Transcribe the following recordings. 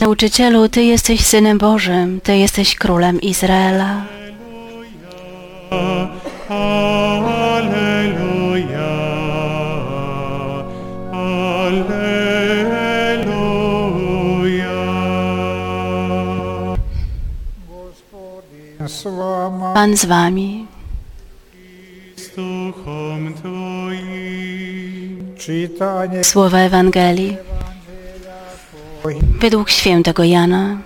Nauczycielu, Ty jesteś Synem Bożym, Ty jesteś Królem Izraela. Pan z Wami. Słowa Ewangelii. Według świętego Jana.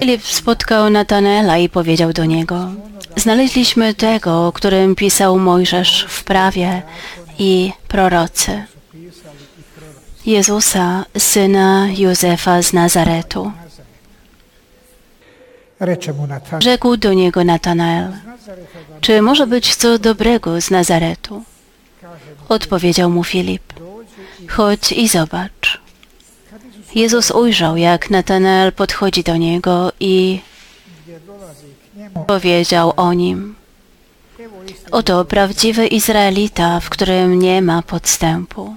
Filip spotkał Natanaela i powiedział do niego: Znaleźliśmy tego, o którym pisał Mojżesz w prawie i prorocy. Jezusa, syna Józefa z Nazaretu. Rzekł do niego Natanael: Czy może być co dobrego z Nazaretu? Odpowiedział mu Filip: Chodź i zobacz. Jezus ujrzał, jak Natanael podchodzi do niego i powiedział o nim: Oto prawdziwy Izraelita, w którym nie ma podstępu.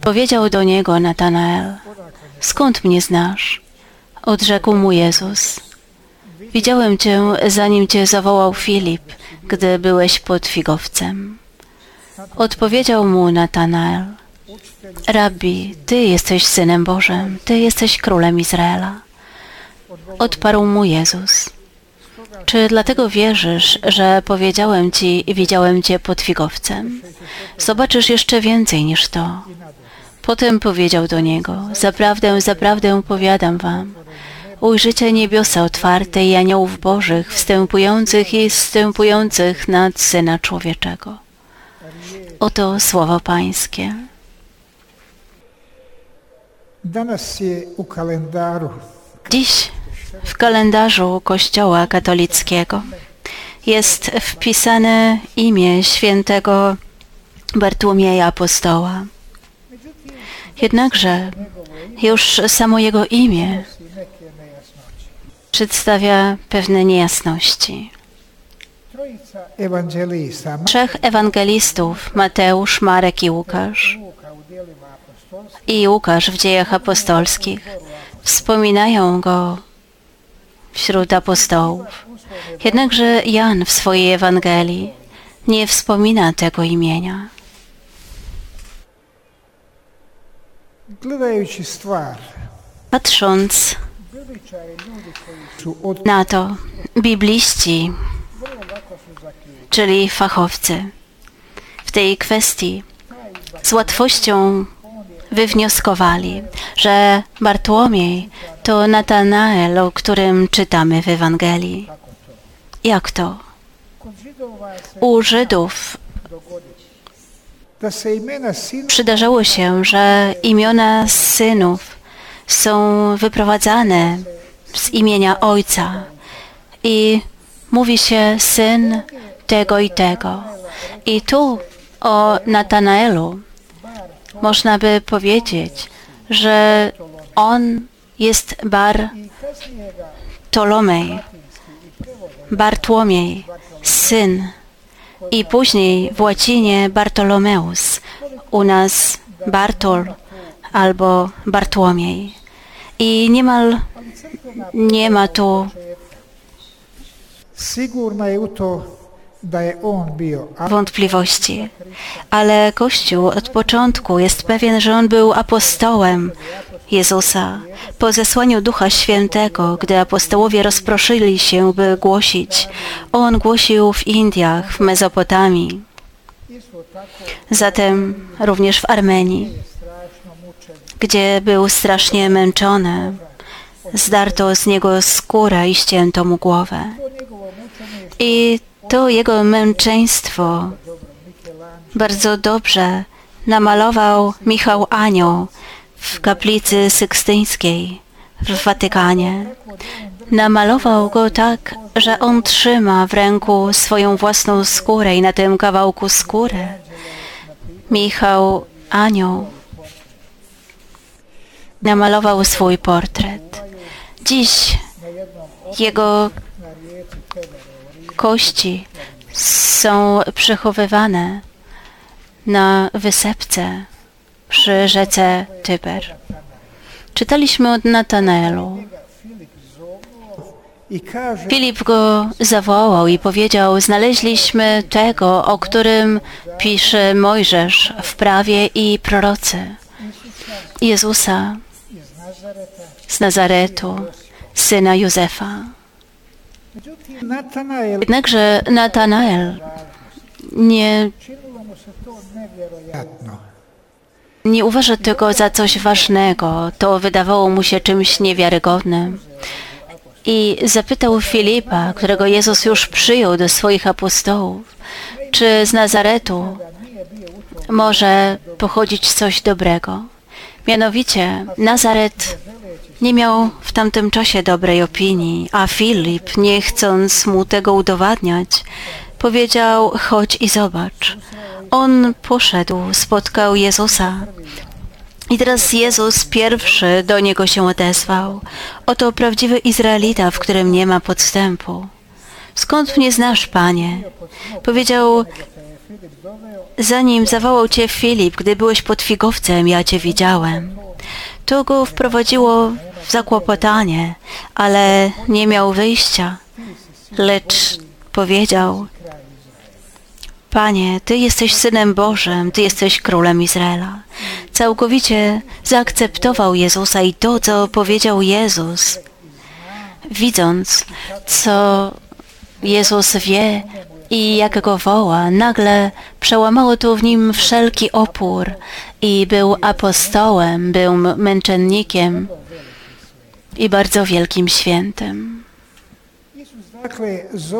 Powiedział do niego Natanael: Skąd mnie znasz? Odrzekł mu Jezus: Widziałem cię, zanim cię zawołał Filip, gdy byłeś pod figowcem. Odpowiedział mu Natanael: Rabbi, ty jesteś synem Bożym, ty jesteś królem Izraela. Odparł mu Jezus: Czy dlatego wierzysz, że powiedziałem ci widziałem cię pod figowcem? Zobaczysz jeszcze więcej niż to. Potem powiedział do niego: Zaprawdę, zaprawdę powiadam wam, ujrzycie niebiosa otwarte i aniołów bożych wstępujących i zstępujących nad Syna Człowieczego. Oto słowo Pańskie. Dziś w kalendarzu Kościoła katolickiego jest wpisane imię świętego Bartłomieja Apostoła. Jednakże już samo jego imię przedstawia pewne niejasności. Trzech ewangelistów, Mateusz, Marek i Łukasz, i Łukasz w dziejach apostolskich, wspominają go wśród apostołów. Jednakże Jan w swojej Ewangelii nie wspomina tego imienia. Patrząc na to, bibliści, czyli fachowcy, w tej kwestii z łatwością wywnioskowali, że Bartłomiej to Natanael, o którym czytamy w Ewangelii. Jak to? U Żydów przydarzało się, że imiona synów są wyprowadzane z imienia ojca i mówi się syn tego i tego. I tu o Natanaelu można by powiedzieć, że on jest Bar Tolomej, Bartłomiej, syn i później w łacinie Bartolomeus, u nas Bartol albo Bartłomiej. I niemal nie ma tu wątpliwości, ale Kościół od początku jest pewien, że on był apostołem Jezusa. Po zesłaniu Ducha Świętego, gdy apostołowie rozproszyli się, by głosić, on głosił w Indiach, w Mezopotamii, zatem również w Armenii, gdzie był strasznie męczony. Zdarto z niego skórę i ścięto mu głowę. I to jego męczeństwo bardzo dobrze namalował Michał Anioł w kaplicy sykstyńskiej w Watykanie. Namalował go tak, że on trzyma w ręku swoją własną skórę i na tym kawałku skóry Michał Anioł namalował swój portret. Dziś jego kości są przechowywane na wysepce przy rzece Tyber. Czytaliśmy od Natanaelu. Filip go zawołał i powiedział: Znaleźliśmy tego, o którym pisze Mojżesz w prawie i prorocy. Jezusa z Nazaretu, syna Józefa. Jednakże Natanael nie, činilo mu se to nevjerojatno. Nie uważa tego za coś ważnego. To wydawało mu się czymś niewiarygodnym. I zapytał Filipa, którego Jezus już przyjął do swoich apostołów, czy z Nazaretu może pochodzić coś dobrego. Mianowicie Nazaret nie miał w tamtym czasie dobrej opinii, a Filip, nie chcąc mu tego udowadniać, powiedział: Chodź i zobacz. On poszedł, spotkał Jezusa. I teraz Jezus pierwszy do niego się odezwał. Oto prawdziwy Izraelita, w którym nie ma podstępu. Skąd mnie znasz, panie? Powiedział, zanim zawołał cię Filip, gdy byłeś pod figowcem, ja cię widziałem. To go wprowadziło w zakłopotanie, ale nie miał wyjścia. Lecz powiedział, Panie, Ty jesteś Synem Bożym, Ty jesteś Królem Izraela. Całkowicie zaakceptował Jezusa i to, co powiedział Jezus, widząc, co Jezus wie i jak go woła, nagle przełamało to w nim wszelki opór i był apostołem, był męczennikiem i bardzo wielkim świętym.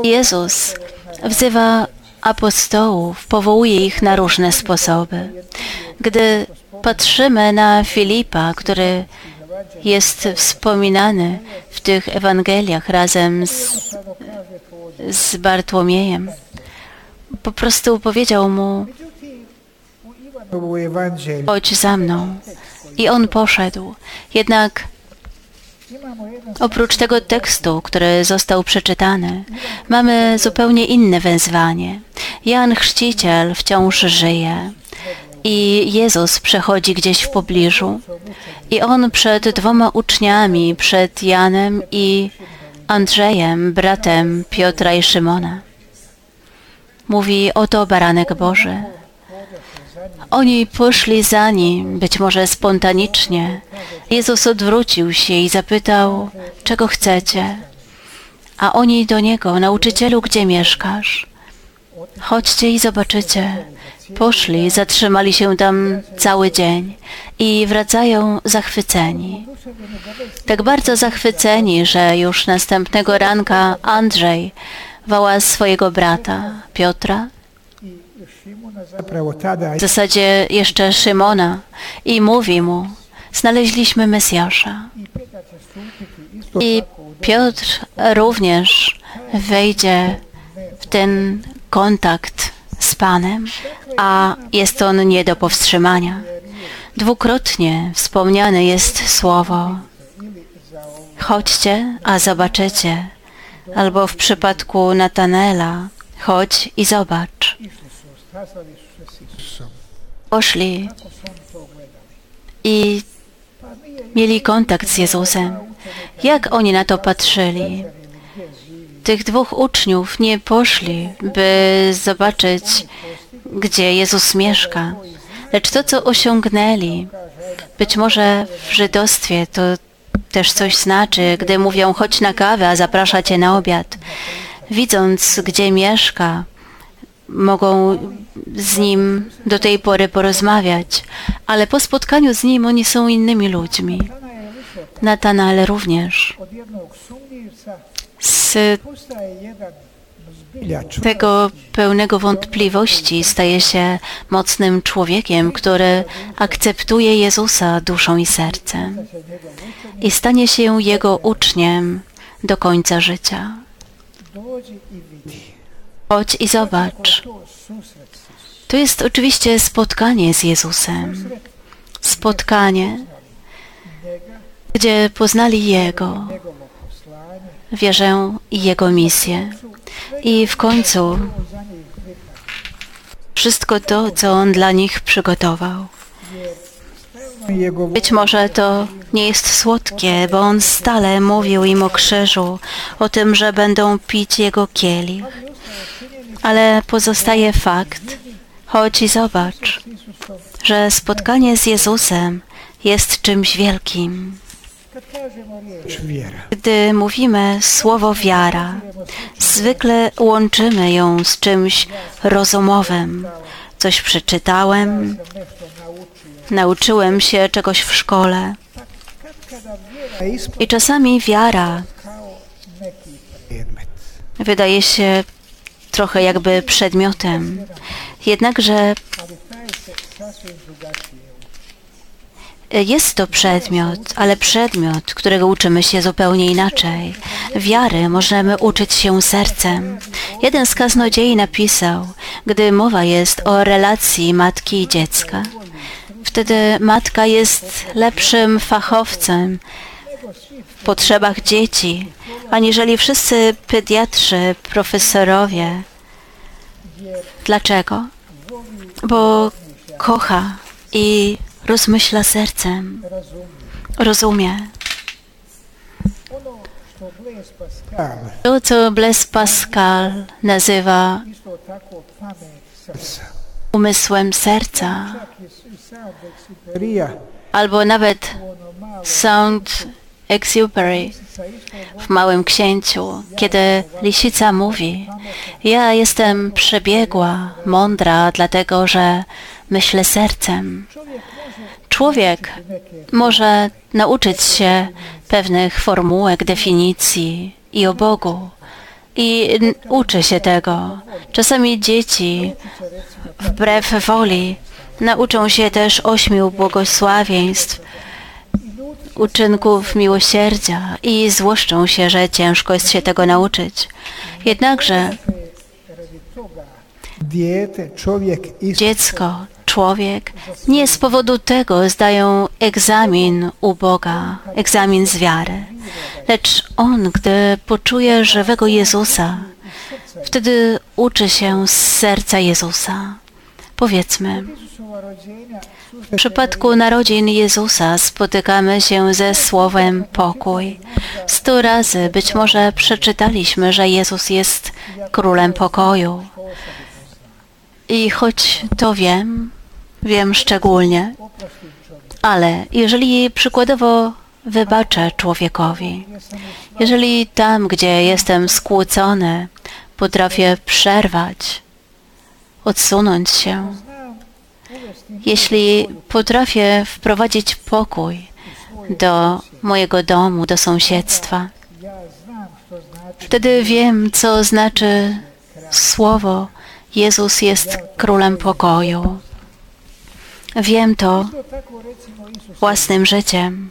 Jezus wzywa apostołów, powołuje ich na różne sposoby. Gdy patrzymy na Filipa, który jest wspominany w tych Ewangeliach razem z, z Bartłomiejem, po prostu powiedział mu, chodź za mną. I on poszedł. Jednak Oprócz tego tekstu, który został przeczytany, mamy zupełnie inne wezwanie. Jan Chrzciciel wciąż żyje i Jezus przechodzi gdzieś w pobliżu i on przed dwoma uczniami, przed Janem i Andrzejem, bratem Piotra i Szymona. Mówi, oto baranek Boży. Oni poszli za nim, być może spontanicznie. Jezus odwrócił się i zapytał, czego chcecie? A oni do niego, nauczycielu, gdzie mieszkasz? Chodźcie i zobaczycie. Poszli, zatrzymali się tam cały dzień i wracają zachwyceni. Tak bardzo zachwyceni, że już następnego ranka Andrzej woła swojego brata Piotra w zasadzie jeszcze Szymona i mówi mu, znaleźliśmy Mesjasza. i Piotr również wejdzie w ten kontakt z Panem, a jest on nie do powstrzymania. Dwukrotnie wspomniane jest słowo chodźcie, a zobaczycie. Albo w przypadku Natanela chodź i zobacz. Poszli i mieli kontakt z Jezusem. Jak oni na to patrzyli? Tych dwóch uczniów nie poszli, by zobaczyć, gdzie Jezus mieszka, lecz to, co osiągnęli. Być może w żydostwie to też coś znaczy, gdy mówią chodź na kawę, a zaprasza cię na obiad. Widząc, gdzie mieszka, mogą z nim do tej pory porozmawiać, ale po spotkaniu z nim oni są innymi ludźmi. Natanael również z tego pełnego wątpliwości staje się mocnym człowiekiem, który akceptuje Jezusa duszą i sercem i stanie się Jego uczniem do końca życia. Chodź i zobacz. To jest oczywiście spotkanie z Jezusem. Spotkanie, gdzie poznali Jego, wierzę i Jego misję. I w końcu wszystko to, co On dla nich przygotował. Być może to nie jest słodkie, bo On stale mówił im o krzyżu, o tym, że będą pić Jego kielich. Ale pozostaje fakt, chodź i zobacz, że spotkanie z Jezusem jest czymś wielkim. Gdy mówimy słowo wiara, zwykle łączymy ją z czymś rozumowym. Coś przeczytałem. Nauczyłem się czegoś w szkole. I czasami wiara wydaje się trochę jakby przedmiotem. Jednakże jest to przedmiot, ale przedmiot, którego uczymy się zupełnie inaczej. Wiary możemy uczyć się sercem. Jeden z kaznodziei napisał, gdy mowa jest o relacji matki i dziecka, wtedy matka jest lepszym fachowcem w potrzebach dzieci, aniżeli wszyscy pediatrzy, profesorowie. Dlaczego? Bo kocha i rozmyśla sercem, rozumie. To, co Blaise Pascal nazywa umysłem serca, Albo nawet Saint Exupery w Małym Księciu, kiedy lisica mówi: Ja jestem przebiegła, mądra, dlatego że myślę sercem. Człowiek może nauczyć się pewnych formułek, definicji i o Bogu. I uczy się tego. Czasami dzieci, wbrew woli, nauczą się też ośmiu błogosławieństw, uczynków miłosierdzia i złoszczą się, że ciężko jest się tego nauczyć. Jednakże dziecko, człowiek nie z powodu tego zdają egzamin u Boga, egzamin z wiary, lecz on, gdy poczuje żywego Jezusa, wtedy uczy się z serca Jezusa. Powiedzmy, w przypadku narodzin Jezusa spotykamy się ze słowem pokój. Sto razy być może przeczytaliśmy, że Jezus jest królem pokoju. I choć to wiem, wiem szczególnie, ale jeżeli przykładowo wybaczę człowiekowi, jeżeli tam, gdzie jestem skłócony, potrafię przerwać, odsunąć się, jeśli potrafię wprowadzić pokój do mojego domu, do sąsiedztwa, wtedy wiem, co znaczy słowo Jezus jest królem pokoju. Wiem to własnym życiem.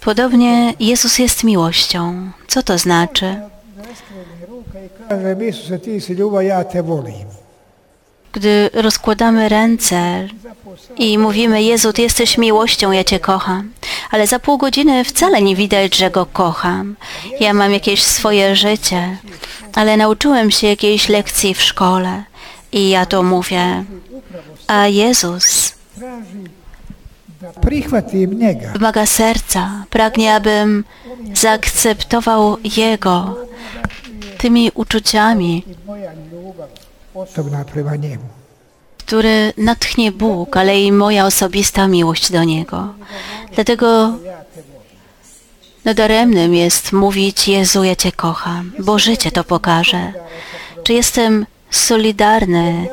Podobnie Jezus jest miłością. Co to znaczy? Gdy rozkładamy ręce i mówimy, Jezu, Ty jesteś miłością, ja Cię kocham. Ale za pół godziny wcale nie widać, że Go kocham. Ja mam jakieś swoje życie, ale nauczyłem się jakiejś lekcji w szkole i ja to mówię. A Jezus wymaga serca, pragnie, abym zaakceptował Jego tymi uczuciami, który natchnie Bóg, ale i moja osobista miłość do Niego. Dlatego nadaremnym jest mówić Jezu, ja Cię kocham, bo życie to pokaże. Czy jestem solidarny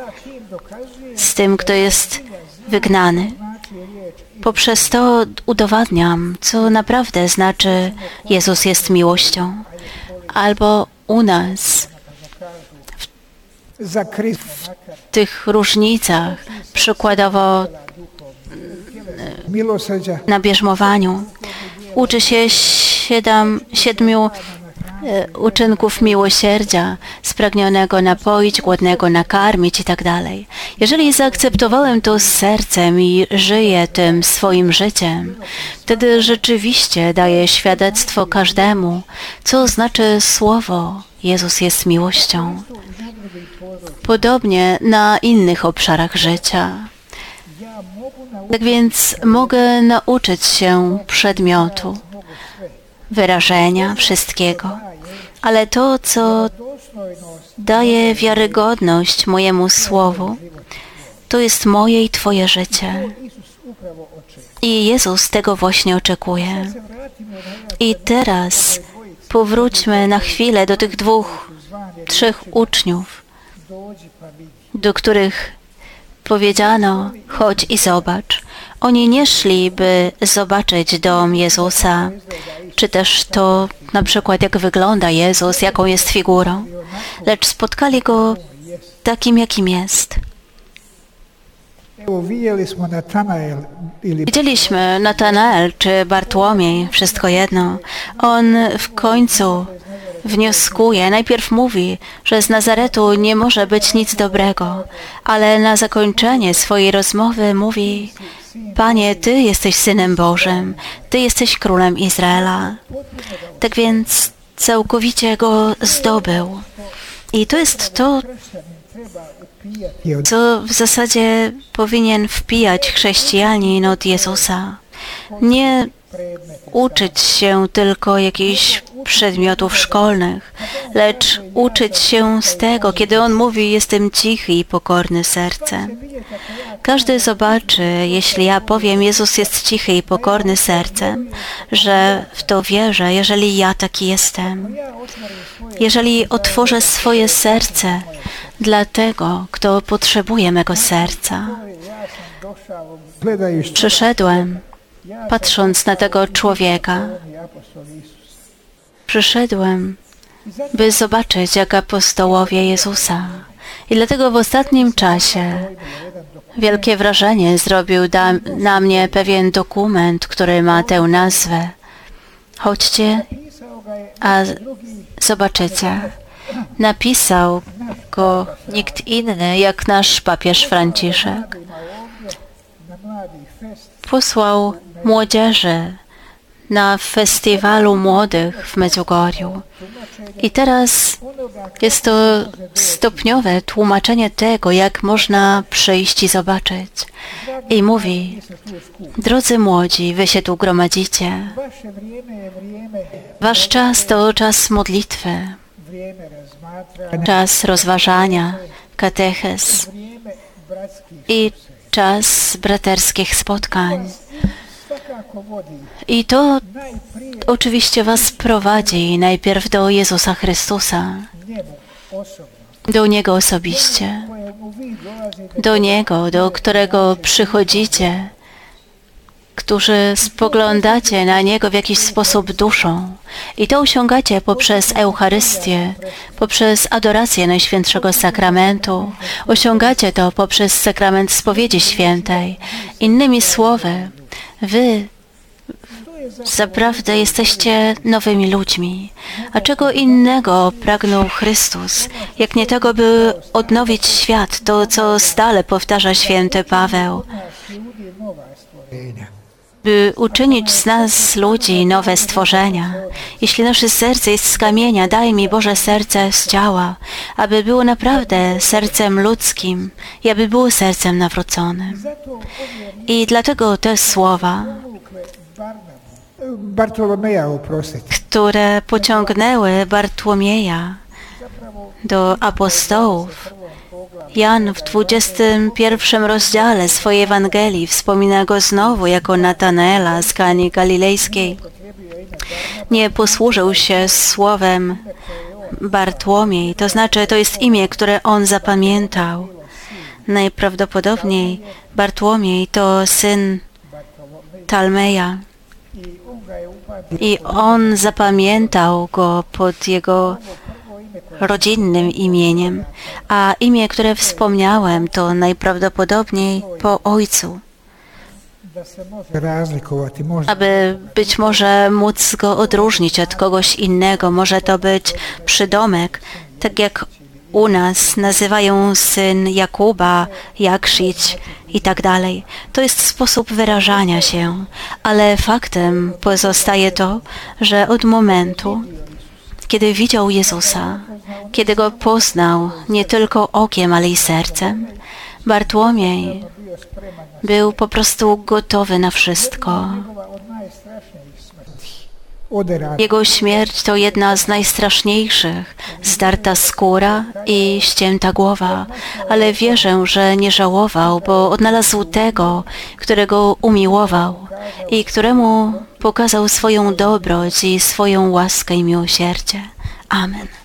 z tym, kto jest wygnany? Poprzez to udowadniam, co naprawdę znaczy Jezus jest miłością. Albo u nas Krista, tych różnicach, przykładowo milosrđa, na bierzmowaniu. Uczy się siedem, siedmiu e, uczynków miłosierdzia, spragnionego napoić, głodnego nakarmić i tak dalej. Jeżeli zaakceptowałem to z sercem i żyję tym swoim życiem, wtedy rzeczywiście daję świadectwo każdemu, co znaczy słowo Jezus jest miłością. Podobnie na innych obszarach życia. Tak więc mogę nauczyć się przedmiotu, wyrażenia, wszystkiego. Ale to, co daje wiarygodność mojemu słowu, to jest moje i Twoje życie. I Jezus tego właśnie oczekuje. I teraz powróćmy na chwilę do tych dwóch, trzech uczniów, do których powiedziano: chodź i zobacz. Oni nie szli, by zobaczyć dom Jezusa, czy też to na przykład jak wygląda Jezus, jaką jest figurą, lecz spotkali Go takim, jakim jest. Widzieliśmy Natanael czy Bartłomiej, wszystko jedno. On w końcu wnioskuje, najpierw mówi, że z Nazaretu nie może być nic dobrego, ale na zakończenie swojej rozmowy mówi, Panie, Ty jesteś Synem Bożym, Ty jesteś Królem Izraela. Tak więc całkowicie go zdobył. I to jest to, co w zasadzie powinien wpijać chrześcijanin od Jezusa. Nie uczyć się tylko jakichś przedmiotów szkolnych, lecz uczyć się z tego, kiedy On mówi, jestem cichy i pokorny sercem. Każdy zobaczy, jeśli ja powiem, Jezus jest cichy i pokorny sercem, że w to wierzę, jeżeli ja taki jestem. Jeżeli otworzę swoje serce dla tego, kto potrzebuje mego serca. Przyszedłem, patrząc na tego człowieka, przyszedłem, by zobaczyć jak apostołowie Jezusa. I dlatego w ostatnim czasie wielkie wrażenie zrobił na mnie pewien dokument, który ma tę nazwę. Chodźcie, a zobaczycie. Napisał go nikt inny jak nasz papież Franciszek. posłał młodzieży na festiwalu młodych w Medjugorju. I teraz jest to stopniowe tłumaczenie tego, jak można przyjść i zobaczyć. I mówi, drodzy młodzi, wy się tu gromadzicie. Wasz czas to czas modlitwy, czas rozważania, bratskih i czas braterskich spotkań. I to oczywiście Was prowadzi najpierw do Jezusa Chrystusa, do Niego osobiście, do Niego, do którego przychodzicie, którzy spoglądacie na Niego w jakiś sposób duszą. I to osiągacie poprzez Eucharystię, poprzez adorację Najświętszego Sakramentu. Osiągacie to poprzez sakrament spowiedzi świętej. Innymi słowy, Wy Zaprawdę jesteście nowymi ludźmi. A czego innego pragnął Chrystus, jak nie tego, by odnowić świat, to co stale powtarza święty Paweł, by uczynić z nas ludzi nowe stworzenia. Jeśli nasze serce jest z kamienia, daj mi Boże serce z ciała, aby było naprawdę sercem ludzkim i aby było sercem nawróconym. I dlatego te słowa, które pociągnęły Bartłomieja do apostołów. Jan w 21 rozdziale swojej Ewangelii wspomina go znowu jako Natanaela z Kani Galilejskiej. Nie posłużył się słowem Bartłomiej, to znaczy to jest imię, które on zapamiętał. Najprawdopodobniej Bartłomiej to syn Talmeja i on zapamiętał go pod jego rodzinnym imieniem, a imię, które wspomniałem, to najprawdopodobniej po ojcu, aby być może móc go odróżnić od kogoś innego. Może to być przydomek, tak jak u nas nazywają syn Jakuba, Jakszić i tak dalej. To jest sposób wyrażania się, ale faktem pozostaje to, że od momentu, kiedy widział Jezusa, kiedy go poznał nie tylko okiem, ale i sercem, Bartłomiej był po prostu gotowy na wszystko. Jego śmierć to jedna z najstraszniejszych, zdarta skóra i ścięta głowa, ale wierzę, że nie żałował, bo odnalazł tego, którego umiłował i któremu pokazał swoją dobroć i swoją łaskę i miłosierdzie. Amen.